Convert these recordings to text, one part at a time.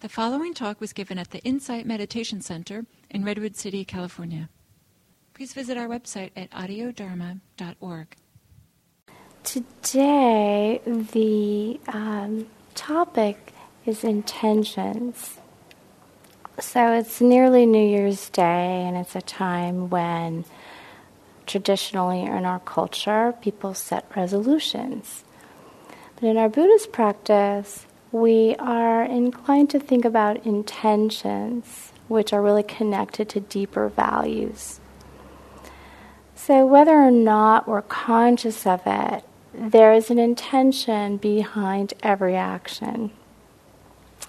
The following talk was given at the Insight Meditation Center in Redwood City, California. Please visit our website at audiodharma.org. Today, the um, topic is intentions. So it's nearly New Year's Day, and it's a time when traditionally in our culture people set resolutions. But in our Buddhist practice, we are inclined to think about intentions, which are really connected to deeper values. So, whether or not we're conscious of it, there is an intention behind every action.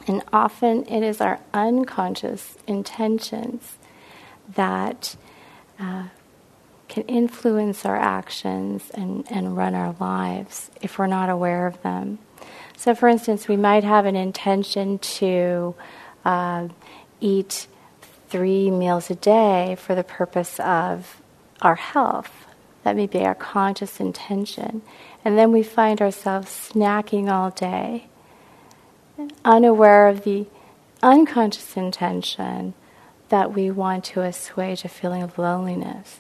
And often it is our unconscious intentions that uh, can influence our actions and, and run our lives if we're not aware of them. So, for instance, we might have an intention to uh, eat three meals a day for the purpose of our health. That may be our conscious intention. And then we find ourselves snacking all day, unaware of the unconscious intention that we want to assuage a feeling of loneliness.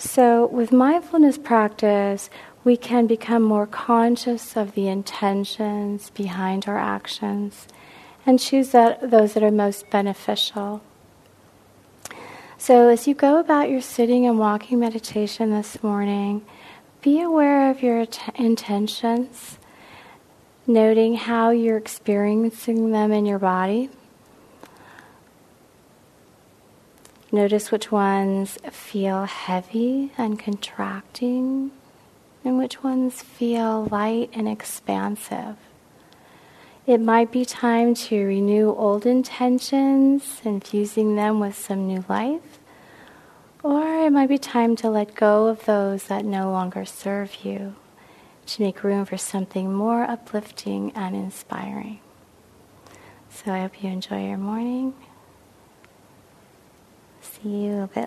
So, with mindfulness practice, we can become more conscious of the intentions behind our actions and choose that, those that are most beneficial. So, as you go about your sitting and walking meditation this morning, be aware of your t- intentions, noting how you're experiencing them in your body. Notice which ones feel heavy and contracting, and which ones feel light and expansive. It might be time to renew old intentions, infusing them with some new life. Or it might be time to let go of those that no longer serve you, to make room for something more uplifting and inspiring. So I hope you enjoy your morning. See you a bit